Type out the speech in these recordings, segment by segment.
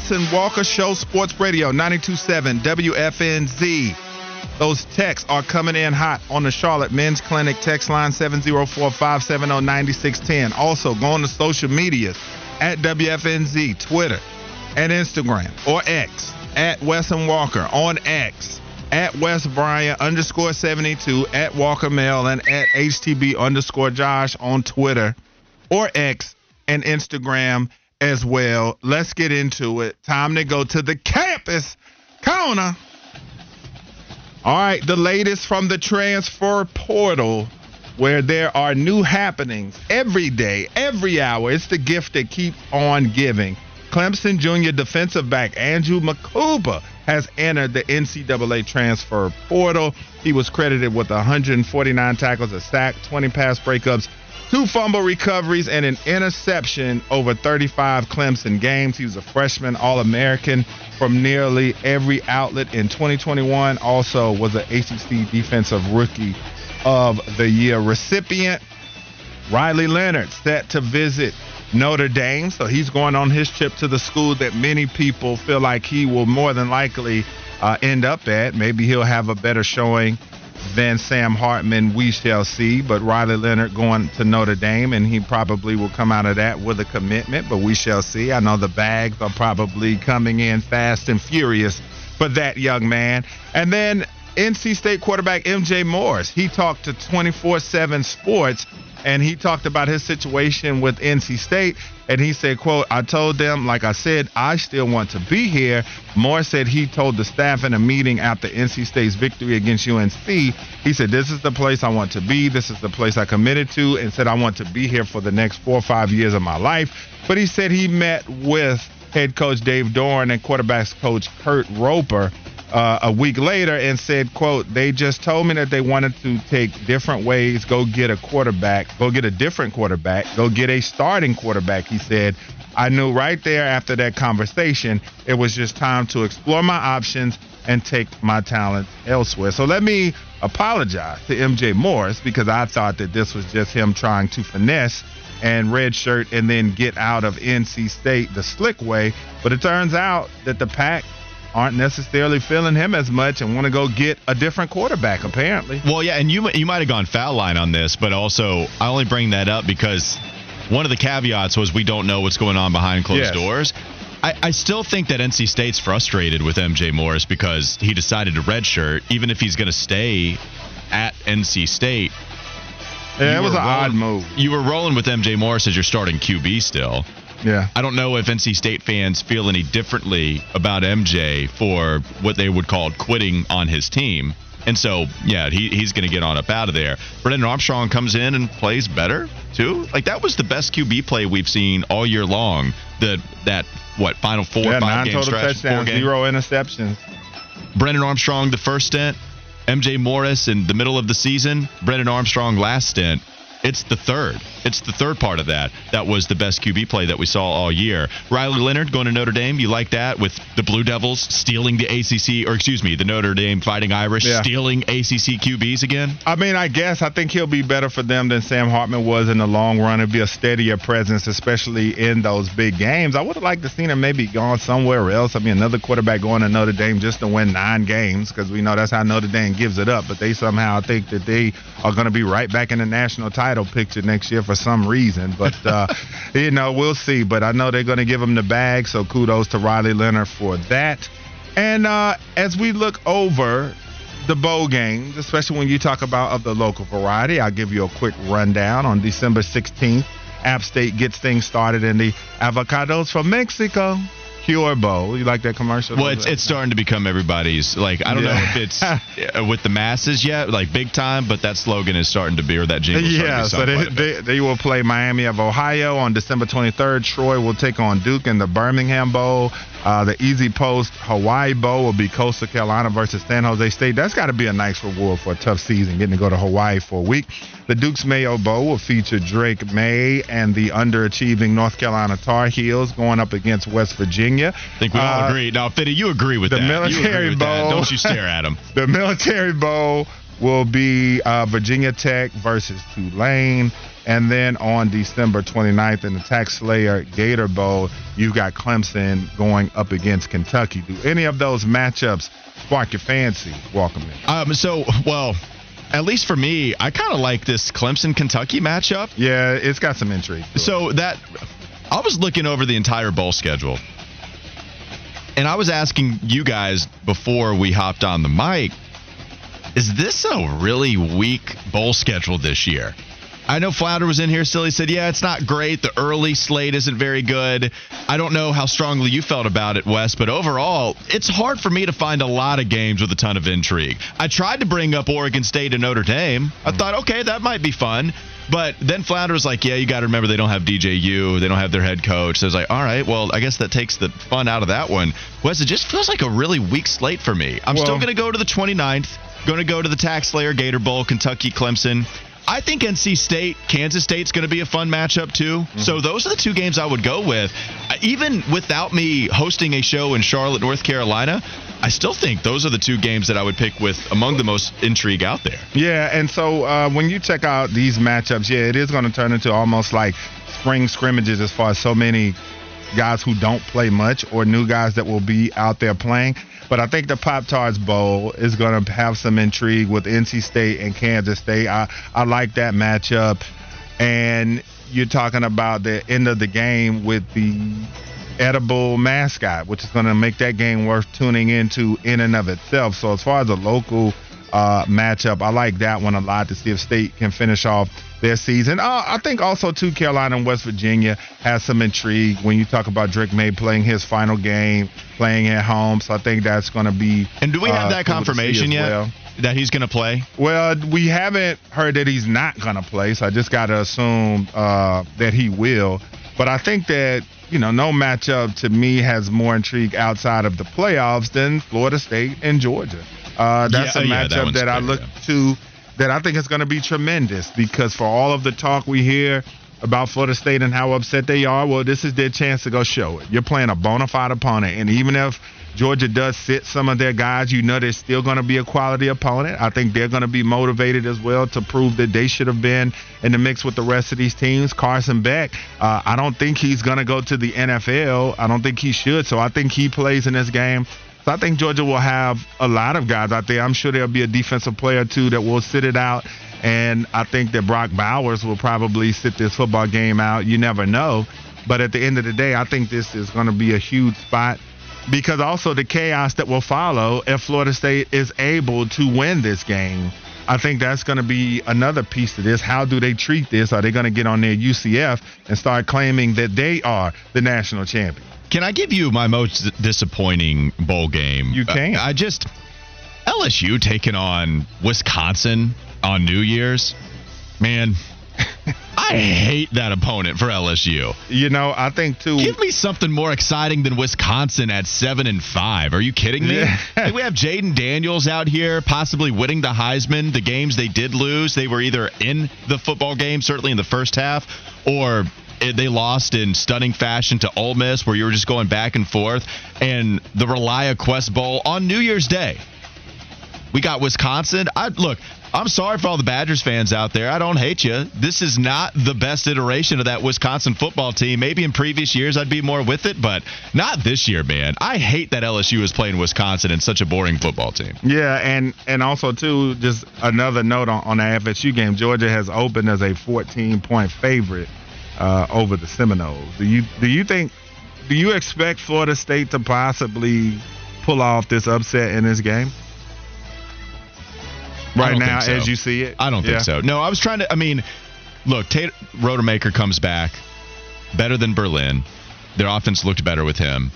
To the Wes and Walker Show Sports Radio 927 WFNZ. Those texts are coming in hot on the Charlotte Men's Clinic text line 704-570-9610. Also, go on to social medias at WFNZ, Twitter and Instagram or X at Wes and Walker on X at Wes Bryant underscore 72 at Walker Mail and at HTB underscore Josh on Twitter or X and Instagram as well. Let's get into it. Time to go to the campus corner. All right, the latest from the transfer portal where there are new happenings every day, every hour. It's the gift that keeps on giving. Clemson junior defensive back Andrew Mukuba has entered the NCAA transfer portal. He was credited with 149 tackles, a sack, 20 pass breakups, two fumble recoveries, and an interception over 35 Clemson games. He was a freshman All American from nearly every outlet in 2021. Also was an ACC Defensive Rookie of the Year recipient. Riley Leonard set to visit Notre Dame, so he's going on his trip to the school that many people feel like he will more than likely uh, end up at. Maybe he'll have a better showing than Sam Hartman, we shall see. But Riley Leonard going to Notre Dame, and he probably will come out of that with a commitment, but we shall see. I know the bags are probably coming in fast and furious for that young man. And then NC State quarterback MJ Morris, he talked to 24 7 Sports and he talked about his situation with NC State and he said, quote, I told them, like I said, I still want to be here. Moore said he told the staff in a meeting after NC State's victory against UNC, he said, this is the place I want to be. This is the place I committed to and said I want to be here for the next four or five years of my life. But he said he met with head coach Dave Doeren and quarterbacks coach Kurt Roper uh, a week later and said, quote, they just told me that they wanted to take different ways, go get a quarterback, go get a different quarterback, go get a starting quarterback, he said. I knew right there after that conversation, it was just time to explore my options and take my talents elsewhere. So let me apologize to MJ Morris because I thought that this was just him trying to finesse and redshirt and then get out of NC State the slick way. But it turns out that the Pack aren't necessarily feeling him as much and want to go get a different quarterback apparently. Well, yeah, and you you might have gone foul line on this, but also I only bring that up because one of the caveats was we don't know what's going on behind closed Yes. doors. I, I still think that NC State's frustrated with MJ Morris because he decided to redshirt, even if he's going to stay at NC State. Yeah, it was an odd move. You were rolling with MJ Morris as your starting QB still. Yeah. I don't know if NC State fans feel any differently about MJ for what they would call quitting on his team. And so, yeah, he, he's going to get on up out of there. Brennan Armstrong comes in and plays better, too. Like, that was the best QB play we've seen all year long. The That, what, final four, yeah, five game stretch? touchdowns, game- zero interceptions. Brennan Armstrong, the first stint. MJ Morris in the middle of the season. Brennan Armstrong last stint. It's the third. It's the third part of that. That was the best QB play that we saw all year. Riley Leonard going to Notre Dame. You like that with the Blue Devils stealing the ACC, or excuse me, the Notre Dame Fighting Irish Yeah. stealing ACC QBs again? I mean, I guess I think he'll be better for them than Sam Hartman was in the long run. It'll be a steadier presence, especially in those big games. I would have liked to seen him maybe gone somewhere else. I mean, another quarterback going to Notre Dame just to win nine games because we know that's how Notre Dame gives it up. But they somehow think that they are going to be right back in the national title picture next year for some reason. But uh, you know, we'll see. But I know they're going to give him the bag. So kudos to Riley Leonard for that. And uh, as we look over the bowl games, especially when you talk about of the local variety. I'll give you a quick rundown. On December 16th, App State gets things started in the avocados from Mexico. Cure Bowl. You like that commercial? Well, it's, it's starting to become everybody's. Like, I don't Yeah. know if it's uh, with the masses yet, like big time, but that slogan is starting to be, or that jingle is starting Yeah, to be so they, quite a bit. they, they will play Miami of Ohio on December 23rd. Troy will take on Duke in the Birmingham Bowl. Uh, the EasyPost Hawaii Bowl will be Coastal Carolina versus San Jose State. That's got to be a nice reward for a tough season, getting to go to Hawaii for a week. The Duke's Mayo Bowl will feature Drake Maye and the underachieving North Carolina Tar Heels going up against West Virginia. I think we all Uh, agree. Now, Fitty, you agree with the that. Military with that. Bowl. Don't you stare at him. The Military Bowl will be uh, Virginia Tech versus Tulane. And then on December 29th in the TaxSlayer Gator Bowl, you've got Clemson going up against Kentucky. Do any of those matchups spark your fancy? Welcome in. Um, so, well, at least for me, I kind of like this Clemson Kentucky matchup. Yeah, it's got some intrigue. to it. So that I was looking over the entire bowl schedule, and I was asking you guys before we hopped on the mic, is this a really weak bowl schedule this year? I know Flounder was in here still. He said, Yeah, it's not great. The early slate isn't very good. I don't know how strongly you felt about it, Wes, but overall, it's hard for me to find a lot of games with a ton of intrigue. I tried to bring up Oregon State and Notre Dame. I mm. thought, okay, that might be fun. But then Flounder was like, Yeah, you got to remember they don't have DJU. They don't have their head coach. So I was like, All right, well, I guess that takes the fun out of that one. Wes, it just feels like a really weak slate for me. I'm still going to go to the 29th, going to go to the TaxSlayer Gator Bowl, Kentucky, Clemson. I think NC State, Kansas State's going to be a fun matchup too. Mm-hmm. So those are the two games I would go with. Even without me hosting a show in Charlotte, North Carolina, I still think those are the two games that I would pick with among the most intrigue out there. Yeah, and so uh, when you check out these matchups, yeah, it is going to turn into almost like spring scrimmages as far as so many guys who don't play much or new guys that will be out there playing. But I think the Pop Tarts Bowl is going to have some intrigue with NC State and Kansas State. I, I like that matchup. And you're talking about the end of the game with the edible mascot, which is going to make that game worth tuning into in and of itself. So as far as a local uh, matchup, I like that one a lot to see if State can finish off their season. Uh, I think also too Carolina and West Virginia has some intrigue when you talk about Drake Maye playing his final game, playing at home. So I think that's going to be. And do we have uh, that cool confirmation yet well. that he's going to play? Well, we haven't heard that he's not going to play, so I just got to assume uh, that he will. But I think that, you know, no matchup to me has more intrigue outside of the playoffs than Florida State and Georgia. Uh, that's Yeah, a yeah, that matchup that, I look yeah. to that I think is going to be tremendous because for all of the talk we hear about Florida State and how upset they are, well, this is their chance to go show it. You're playing a bona fide opponent, and even if Georgia does sit some of their guys, you know they're still going to be a quality opponent. I think they're going to be motivated as well to prove that they should have been in the mix with the rest of these teams. Carson Beck, uh, I don't think he's going to go to the NFL. I don't think he should. So I think he plays in this game. So I think Georgia will have a lot of guys out there. I'm sure there'll be a defensive player too that will sit it out. And I think that Brock Bowers will probably sit this football game out. You never know. But at the end of the day, I think this is going to be a huge spot because also the chaos that will follow if Florida State is able to win this game. I think that's going to be another piece to this. How do they treat this? Are they going to get on their UCF and start claiming that they are the national champion? Can I give you my most disappointing bowl game? You can. Uh, I just LSU taking on Wisconsin on New Year's. Man, I hate that opponent for LSU. You know, I think too. Give me something more exciting than Wisconsin at seven and five. Are you kidding me? Yeah. Like, we have Jayden Daniels out here, possibly winning the Heisman. The games they did lose, they were either in the football game, certainly in the first half, or it- they lost in stunning fashion to Ole Miss, where you were just going back and forth. And the ReliaQuest Bowl on New Year's Day. We got Wisconsin. I look. I'm sorry for all the Badgers fans out there. I don't hate you. This is not the best iteration of that Wisconsin football team. Maybe in previous years I'd be more with it, but not this year, man. I hate that LSU is playing Wisconsin in such a boring football team. Yeah, and and also too, just another note on, on the FSU game. Georgia has opened as a 14 point favorite uh, over the Seminoles. Do you do you think do you expect Florida State to possibly pull off this upset in this game? Right now, so. as you see it, I don't Yeah. think so. No, I was trying to. I mean, look, Tate Rodemaker comes back better than Berlin. Their offense looked better with him.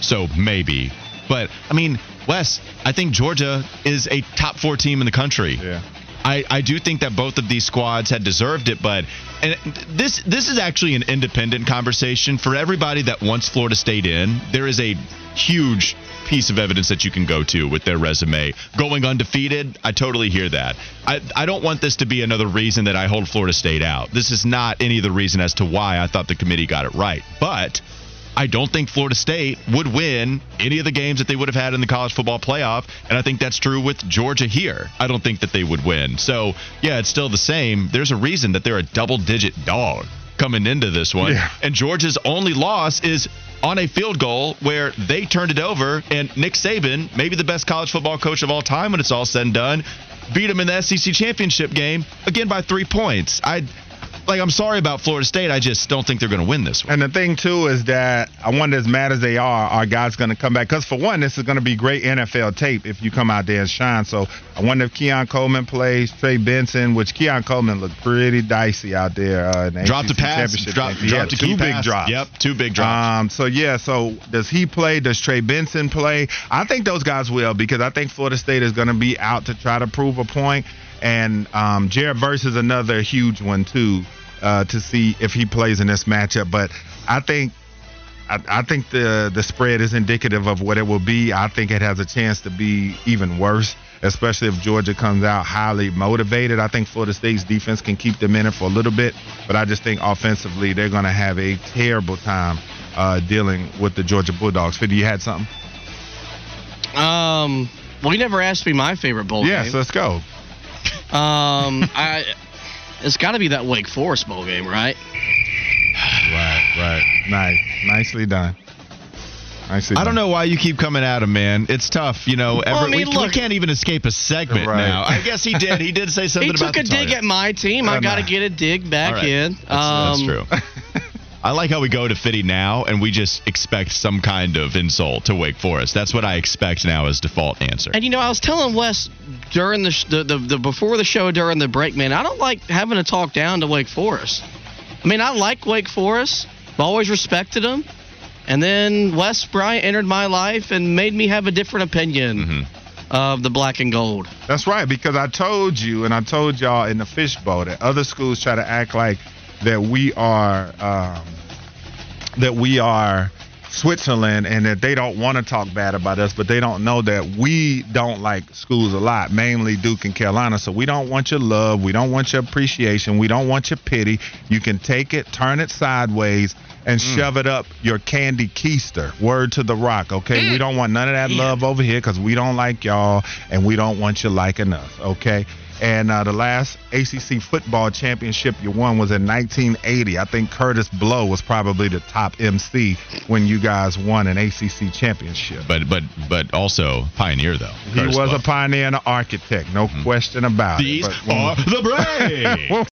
So maybe. But, I mean, Wes, I think Georgia is a top four team in the country. Yeah. I, I do think that both of these squads had deserved it, but and this this is actually an independent conversation for everybody that wants Florida State in. There is a huge piece of evidence that you can go to with their resume. Going undefeated, I totally hear that. I, I don't want this to be another reason that I hold Florida State out. This is not any of the reason as to why I thought the committee got it right. But I don't think Florida State would win any of the games that they would have had in the college football playoff. And I think that's true with Georgia here. I don't think that they would win. So, yeah, it's still the same. There's a reason that they're a double digit dog coming into this one. Yeah. And Georgia's only loss is on a field goal where they turned it over. And Nick Saban, maybe the best college football coach of all time when it's all said and done, beat him in the SEC championship game again by three points. I. Like I'm sorry about Florida State. I just don't think they're going to win this one. And the thing too is that I wonder, as mad as they are, are guys going to come back? Because for one, this is going to be great NFL tape if you come out there and shine. So I wonder if Keon Coleman plays, Trey Benson, which Keon Coleman looked pretty dicey out there. Uh, the Dropped a pass. championship Drop. Dropped key two big pass. drops. Yep, two big drops. Um, so yeah, so does he play? Does Trey Benson play? I think those guys will because I think Florida State is going to be out to try to prove a point. And um, Jared Verse is another huge one too, uh, to see if he plays in this matchup. But I think. I, I think the the spread is indicative of what it will be. I think it has a chance to be even worse, especially if Georgia comes out highly motivated. I think Florida State's defense can keep them in it for a little bit, but I just think offensively they're going to have a terrible time uh, dealing with the Georgia Bulldogs. Fiddy, you had something? Um, well, you never asked me my favorite bowl Yes, game. let's go. Um, I it's got to be that Wake Forest bowl game, right? Right, right. Nice. Nicely done. Nicely I don't know why you keep coming at him, man. It's tough, you know. Well, I mean, we, look- we can't even escape a segment Right. now. I guess he did. He did say something He about took a the dig target. at my team. I got to get a dig back All right. in. That's, that's Um, true. I like how we go to Fitty now, and we just expect some kind of insult to Wake Forest. That's what I expect now as default answer. And you know, I was telling Wes during the, sh- the, the the before the show during the break, man, I don't like having to talk down to Wake Forest. I mean, I like Wake Forest. I've always respected them. And then Wes Bryant entered my life and made me have a different opinion Mm-hmm. of the black and gold. That's right, because I told you and I told y'all in the fishbowl that other schools try to act like that we are um, that we are Switzerland and that they don't want to talk bad about us, but they don't know that we don't like schools a lot, mainly Duke and Carolina. So we don't want your love, we don't want your appreciation, we don't want your pity. You can take it, turn it sideways. And shove it up your candy keister. Word to the rock, okay? We don't want none of that love over here because we don't like y'all and we don't want you liking us, okay? And uh, the last ACC football championship you won was in 1980. I think Kurtis Blow was probably the top MC when you guys won an ACC championship. but but but also pioneer though. he Kurtis was Blow. a pioneer and an architect, no question about These it. When- are the Braves. when